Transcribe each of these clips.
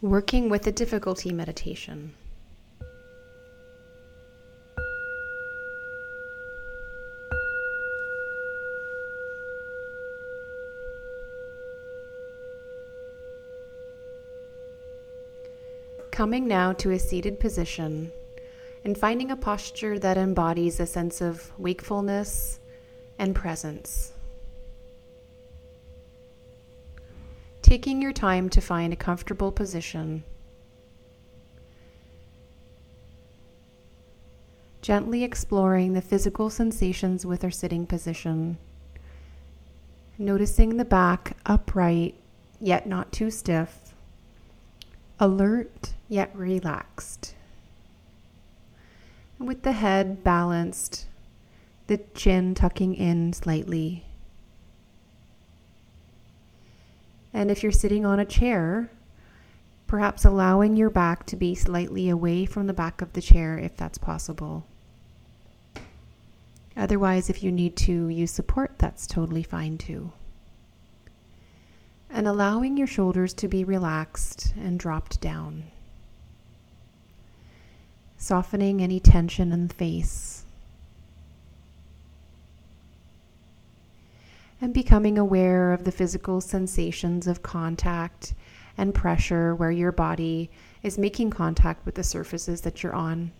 Working with a difficulty meditation. Coming now to a seated position and finding a posture that embodies a sense of wakefulness and presence. Taking your time to find a comfortable position. Gently exploring the physical sensations with our sitting position. Noticing the back upright, yet not too stiff. Alert yet relaxed. And with the head balanced, the chin tucking in slightly. And if you're sitting on a chair, perhaps allowing your back to be slightly away from the back of the chair if that's possible. Otherwise, if you need to use support, that's totally fine too. And allowing your shoulders to be relaxed and dropped down softening any tension in the face. And becoming aware of the physical sensations of contact and pressure where your body is making contact with the surfaces that you're on.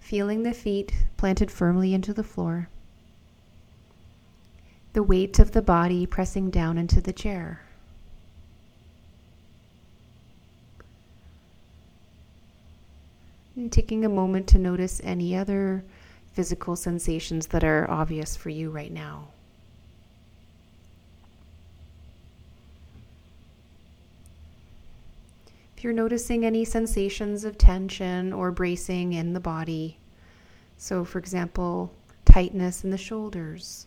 Feeling the feet planted firmly into the floor. The weight of the body pressing down into the chair. And taking a moment to notice any other physical sensations that are obvious for you right now. If you're noticing any sensations of tension or bracing in the body, so for example, tightness in the shoulders,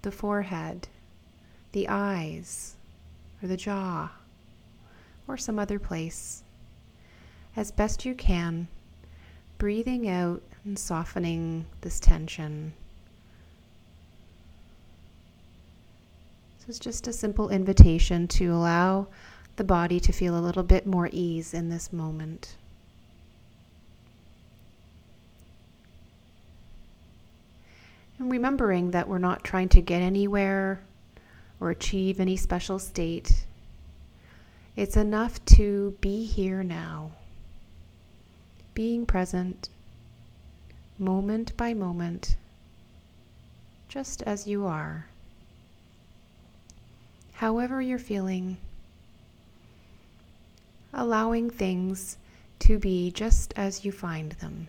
the forehead, the eyes, or the jaw, or some other place, as best you can breathing out and softening this tension. So it's just a simple invitation to allow the body to feel a little bit more ease in this moment. And remembering that we're not trying to get anywhere or achieve any special state. It's enough to be here now being present, moment by moment, just as you are. However, you're feeling, allowing things to be just as you find them.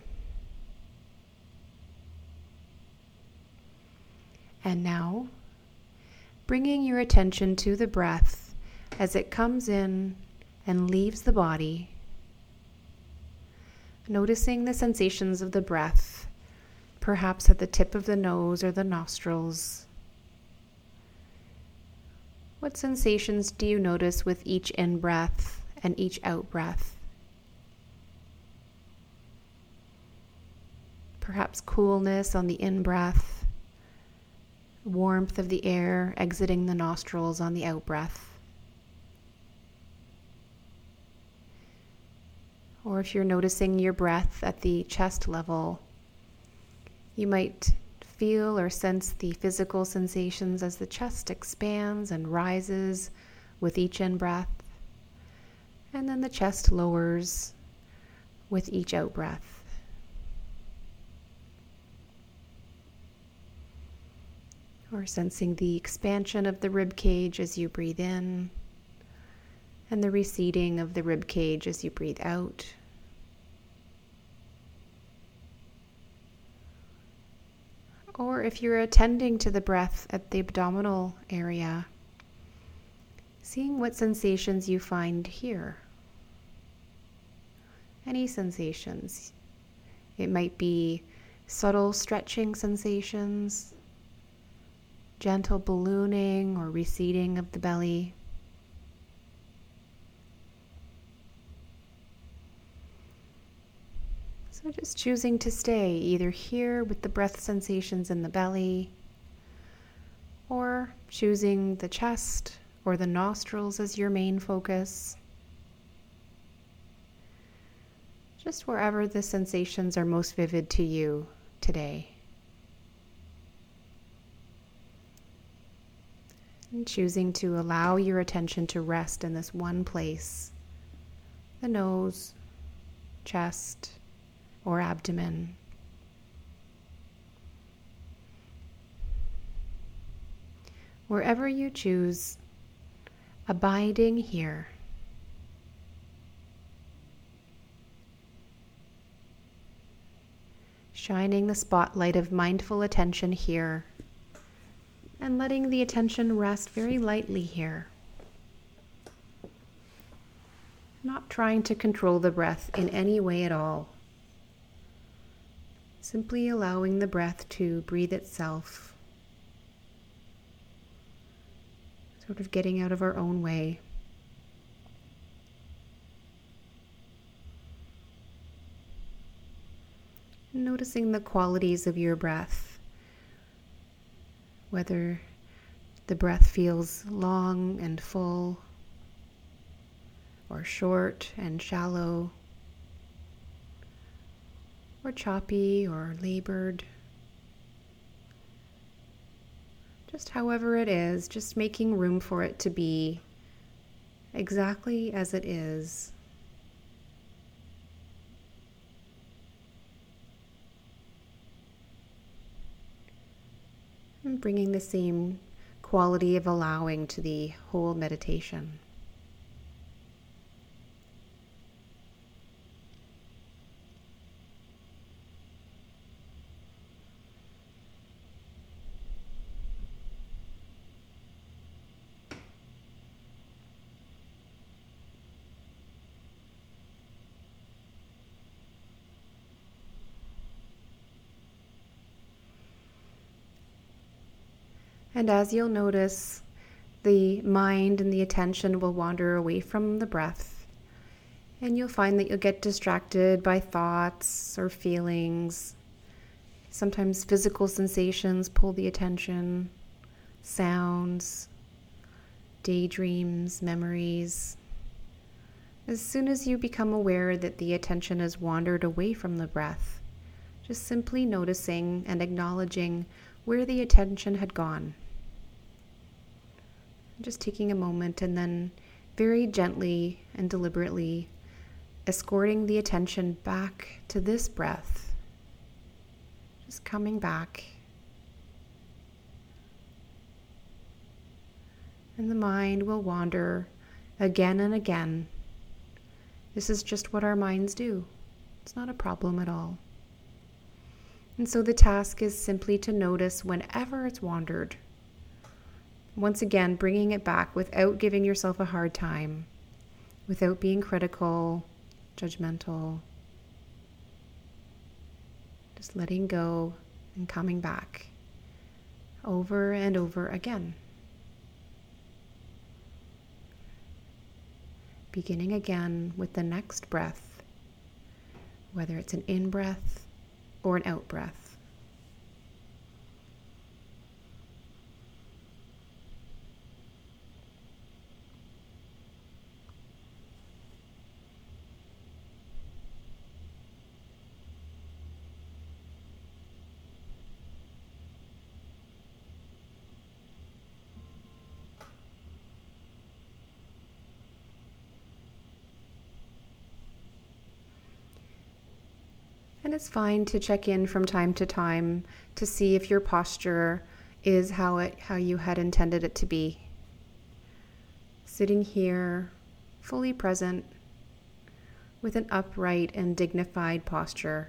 And now, bringing your attention to the breath as it comes in and leaves the body Noticing the sensations of the breath, perhaps at the tip of the nose or the nostrils. What sensations do you notice with each in breath and each out breath? Perhaps coolness on the in breath, warmth of the air exiting the nostrils on the out breath. Or if you're noticing your breath at the chest level, you might feel or sense the physical sensations as the chest expands and rises with each in breath. And then the chest lowers with each out breath. Or sensing the expansion of the rib cage as you breathe in and the receding of the rib cage as you breathe out. Or if you're attending to the breath at the abdominal area, seeing what sensations you find here. Any sensations. It might be subtle stretching sensations, gentle ballooning or receding of the belly. So just choosing to stay either here with the breath sensations in the belly or choosing the chest or the nostrils as your main focus. Just wherever the sensations are most vivid to you today. And choosing to allow your attention to rest in this one place the nose, chest, or abdomen. Wherever you choose, abiding here. Shining the spotlight of mindful attention here and letting the attention rest very lightly here. Not trying to control the breath in any way at all. Simply allowing the breath to breathe itself. Sort of getting out of our own way. Noticing the qualities of your breath whether the breath feels long and full or short and shallow or choppy or labored. Just however it is, just making room for it to be exactly as it is. And bringing the same quality of allowing to the whole meditation. And as you'll notice, the mind and the attention will wander away from the breath. And you'll find that you'll get distracted by thoughts or feelings. Sometimes physical sensations pull the attention, sounds, daydreams, memories. As soon as you become aware that the attention has wandered away from the breath, just simply noticing and acknowledging where the attention had gone. Just taking a moment and then very gently and deliberately escorting the attention back to this breath. Just coming back. And the mind will wander again and again. This is just what our minds do. It's not a problem at all. And so the task is simply to notice whenever it's wandered once again, bringing it back without giving yourself a hard time, without being critical, judgmental. Just letting go and coming back over and over again. Beginning again with the next breath, whether it's an in breath or an out breath. And it's fine to check in from time to time to see if your posture is how it how you had intended it to be. Sitting here, fully present, with an upright and dignified posture.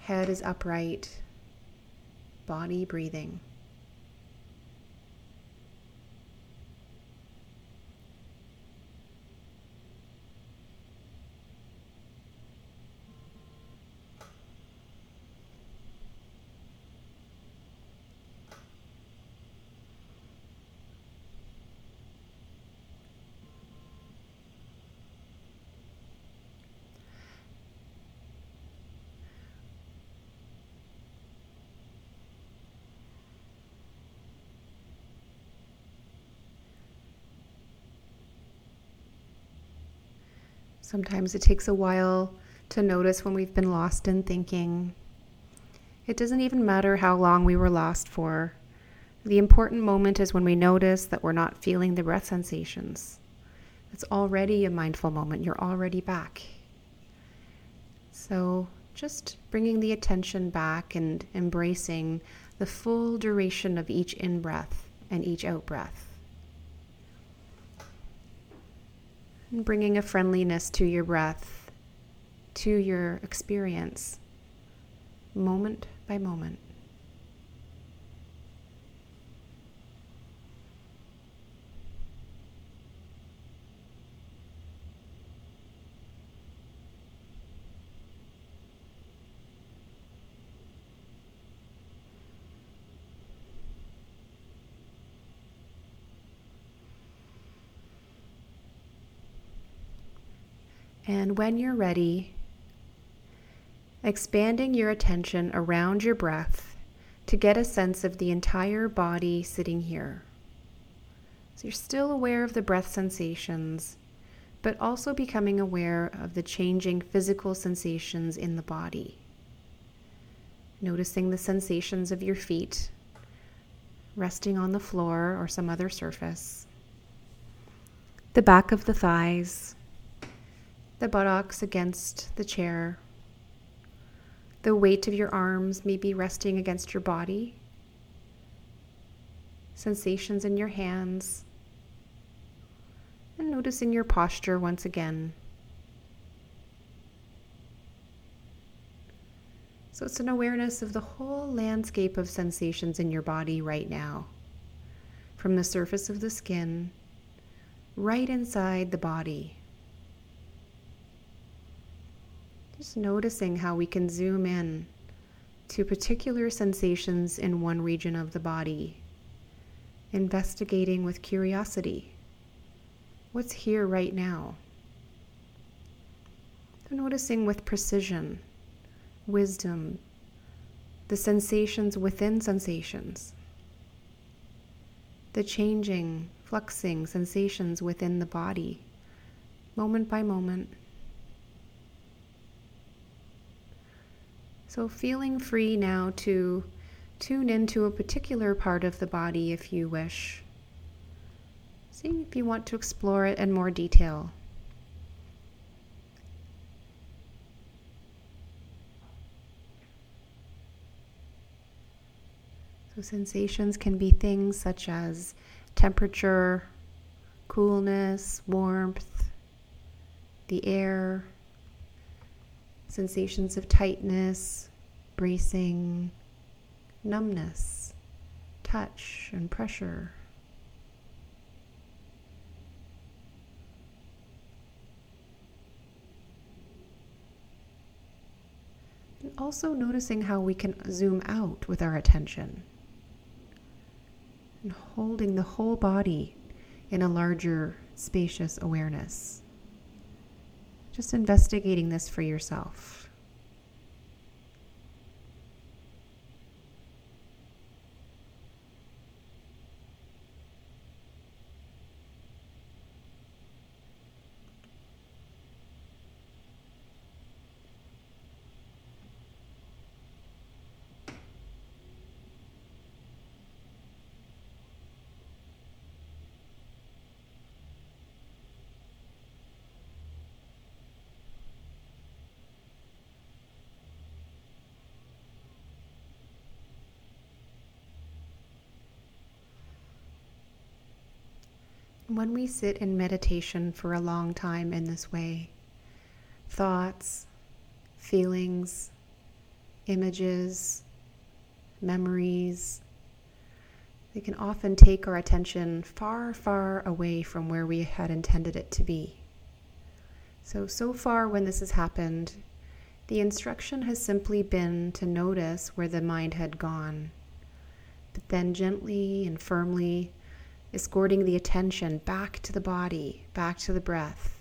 Head is upright, body breathing. Sometimes it takes a while to notice when we've been lost in thinking. It doesn't even matter how long we were lost for. The important moment is when we notice that we're not feeling the breath sensations. It's already a mindful moment. You're already back. So, just bringing the attention back and embracing the full duration of each in breath and each out breath. And bringing a friendliness to your breath, to your experience, moment by moment. And when you're ready, expanding your attention around your breath to get a sense of the entire body sitting here. So you're still aware of the breath sensations, but also becoming aware of the changing physical sensations in the body. Noticing the sensations of your feet resting on the floor or some other surface, the back of the thighs the buttocks against the chair. The weight of your arms may be resting against your body. Sensations in your hands. And noticing your posture once again. So it's an awareness of the whole landscape of sensations in your body right now, from the surface of the skin right inside the body. Just noticing how we can zoom in to particular sensations in one region of the body, investigating with curiosity. What's here right now? noticing with precision, wisdom, the sensations within sensations, the changing, fluxing sensations within the body, moment by moment. So, feeling free now to tune into a particular part of the body if you wish. Seeing if you want to explore it in more detail. So, sensations can be things such as temperature, coolness, warmth, the air, sensations of tightness, bracing, numbness, touch, and pressure. And also noticing how we can zoom out with our attention and holding the whole body in a larger, spacious awareness. Just investigating this for yourself. When we sit in meditation for a long time in this way, thoughts, feelings, images, memories, they can often take our attention far, far away from where we had intended it to be. So, so far when this has happened, the instruction has simply been to notice where the mind had gone, but then gently and firmly escorting the attention back to the body, back to the breath,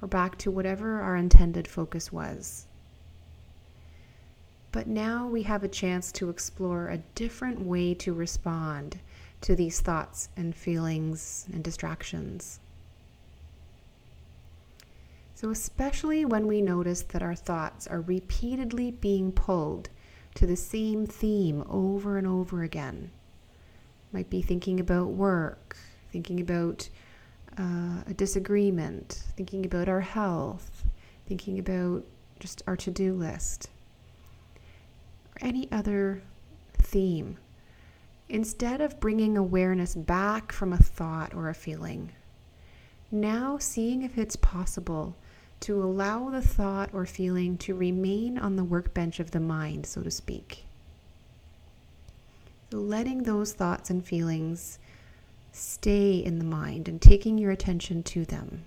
or back to whatever our intended focus was. But now we have a chance to explore a different way to respond to these thoughts and feelings and distractions. So, especially when we notice that our thoughts are repeatedly being pulled to the same theme over and over again. Might be thinking about work, thinking about uh, a disagreement, thinking about our health, thinking about just our to do list, or any other theme. Instead of bringing awareness back from a thought or a feeling, now seeing if it's possible to allow the thought or feeling to remain on the workbench of the mind, so to speak. Letting those thoughts and feelings stay in the mind and taking your attention to them.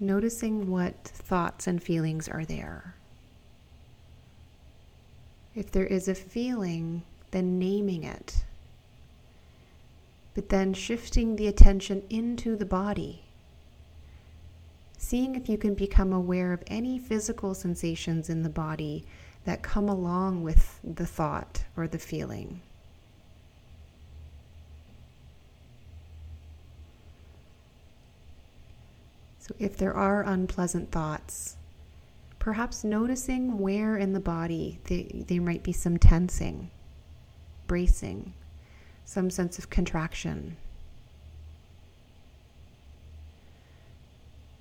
Noticing what thoughts and feelings are there. If there is a feeling, then naming it. But then shifting the attention into the body seeing if you can become aware of any physical sensations in the body that come along with the thought or the feeling. So, if there are unpleasant thoughts, perhaps noticing where in the body they, there might be some tensing, bracing, some sense of contraction.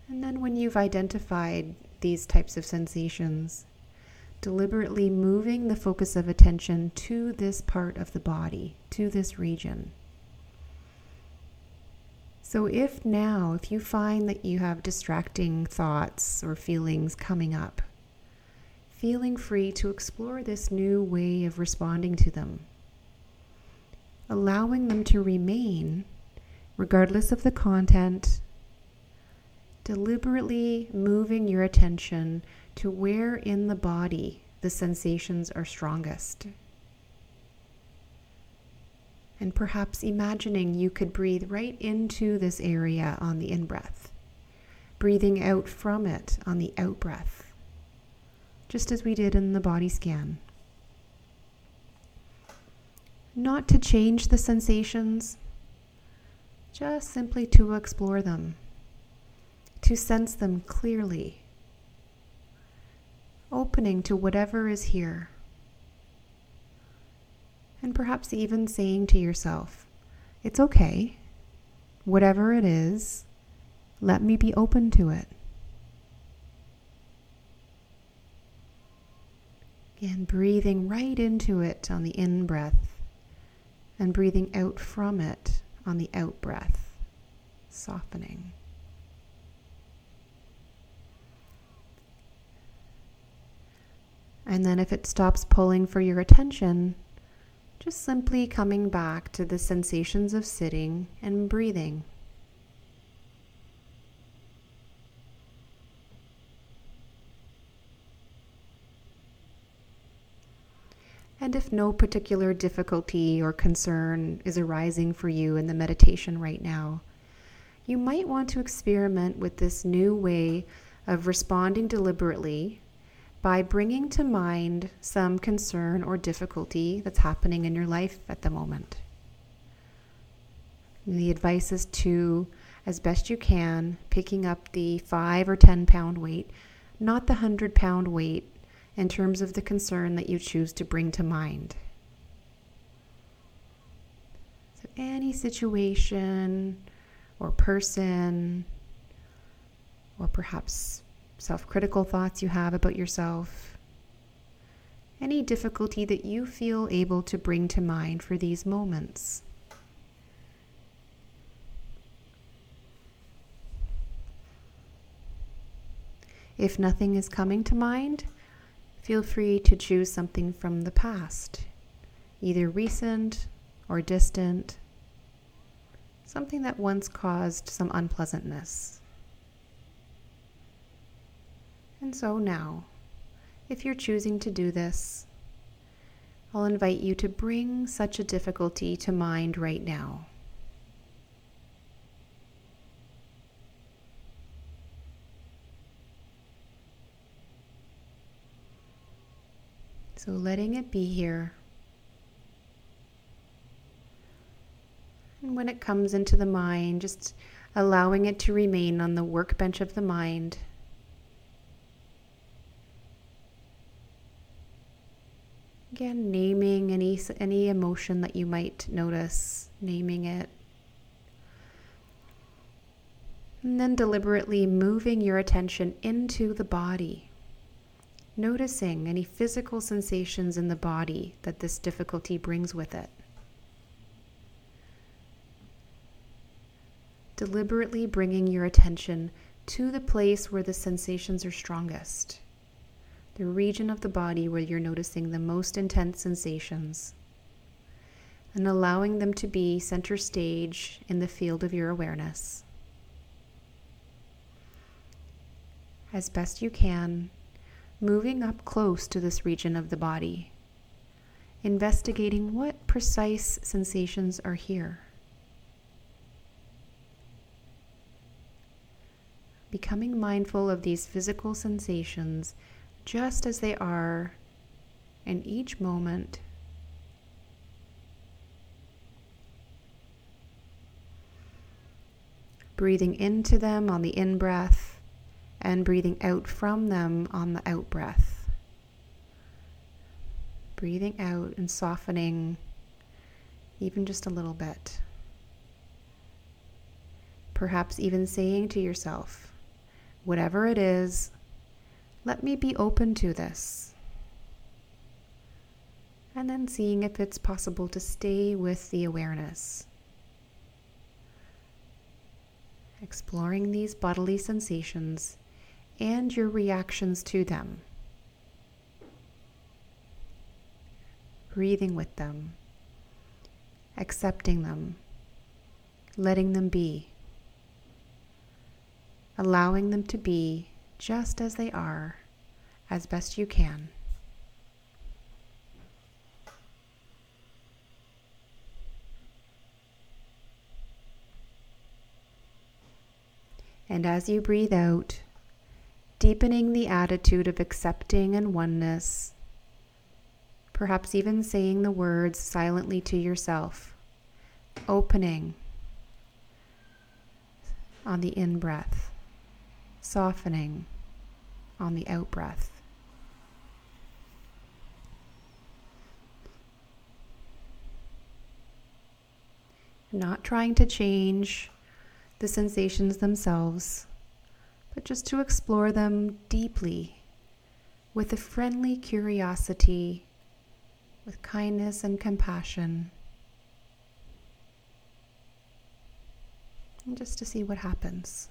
And then, when you've identified these types of sensations, deliberately moving the focus of attention to this part of the body, to this region. So, if now, if you find that you have distracting thoughts or feelings coming up, feeling free to explore this new way of responding to them, allowing them to remain regardless of the content deliberately moving your attention to where in the body the sensations are strongest. And perhaps imagining you could breathe right into this area on the in breath, breathing out from it on the out breath, just as we did in the body scan. Not to change the sensations, just simply to explore them to sense them clearly, opening to whatever is here. And perhaps even saying to yourself, it's okay, whatever it is, let me be open to it. Again, breathing right into it on the in breath and breathing out from it on the out breath, softening. And then if it stops pulling for your attention, just simply coming back to the sensations of sitting and breathing. And if no particular difficulty or concern is arising for you in the meditation right now, you might want to experiment with this new way of responding deliberately by bringing to mind some concern or difficulty that's happening in your life at the moment. And the advice is to, as best you can, picking up the five or 10 pound weight, not the 100 pound weight, in terms of the concern that you choose to bring to mind. So, any situation or person, or perhaps self critical thoughts you have about yourself, any difficulty that you feel able to bring to mind for these moments. If nothing is coming to mind, feel free to choose something from the past, either recent or distant, something that once caused some unpleasantness. And so now, if you're choosing to do this, I'll invite you to bring such a difficulty to mind right now. So letting it be here. And when it comes into the mind, just allowing it to remain on the workbench of the mind. Again, naming any, any emotion that you might notice, naming it. And then deliberately moving your attention into the body, noticing any physical sensations in the body that this difficulty brings with it. Deliberately bringing your attention to the place where the sensations are strongest, the region of the body where you're noticing the most intense sensations, and allowing them to be center stage in the field of your awareness. as best you can, moving up close to this region of the body, investigating what precise sensations are here. Becoming mindful of these physical sensations just as they are in each moment. Breathing into them on the in breath and breathing out from them on the out breath. Breathing out and softening even just a little bit. Perhaps even saying to yourself, whatever it is, let me be open to this. And then seeing if it's possible to stay with the awareness. Exploring these bodily sensations and your reactions to them. Breathing with them, accepting them, letting them be, allowing them to be just as they are as best you can. And as you breathe out, deepening the attitude of accepting and oneness, perhaps even saying the words silently to yourself, opening on the in breath, softening on the out breath. Not trying to change the sensations themselves but just to explore them deeply with a friendly curiosity, with kindness and compassion, and just to see what happens.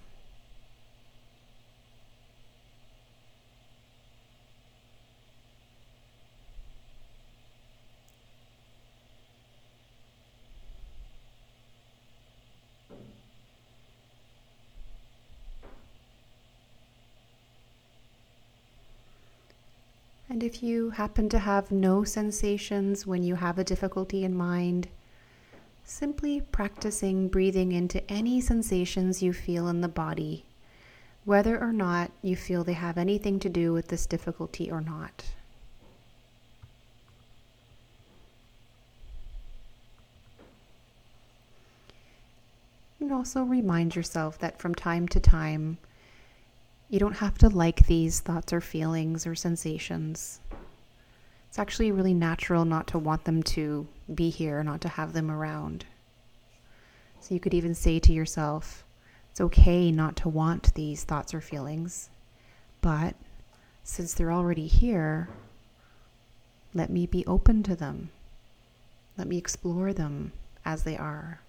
And if you happen to have no sensations when you have a difficulty in mind, simply practicing breathing into any sensations you feel in the body, whether or not you feel they have anything to do with this difficulty or not. And also remind yourself that from time to time, you don't have to like these thoughts or feelings or sensations. It's actually really natural not to want them to be here, not to have them around. So you could even say to yourself, it's okay not to want these thoughts or feelings, but since they're already here, let me be open to them. Let me explore them as they are.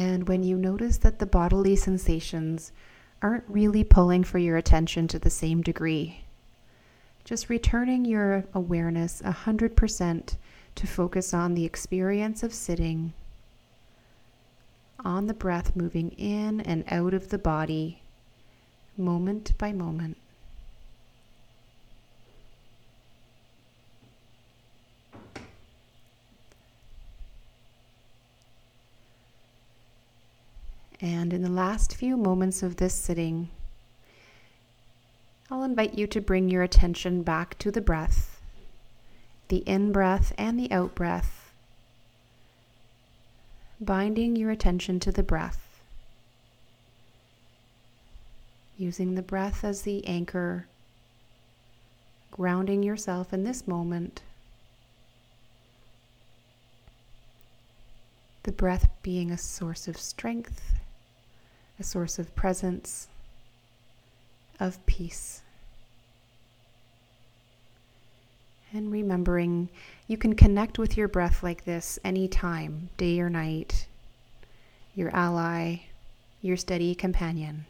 And when you notice that the bodily sensations aren't really pulling for your attention to the same degree, just returning your awareness 100% to focus on the experience of sitting, on the breath moving in and out of the body, moment by moment. And in the last few moments of this sitting, I'll invite you to bring your attention back to the breath, the in breath and the out breath, binding your attention to the breath, using the breath as the anchor, grounding yourself in this moment. The breath being a source of strength, a source of presence, of peace. And remembering you can connect with your breath like this anytime, day or night, your ally, your steady companion.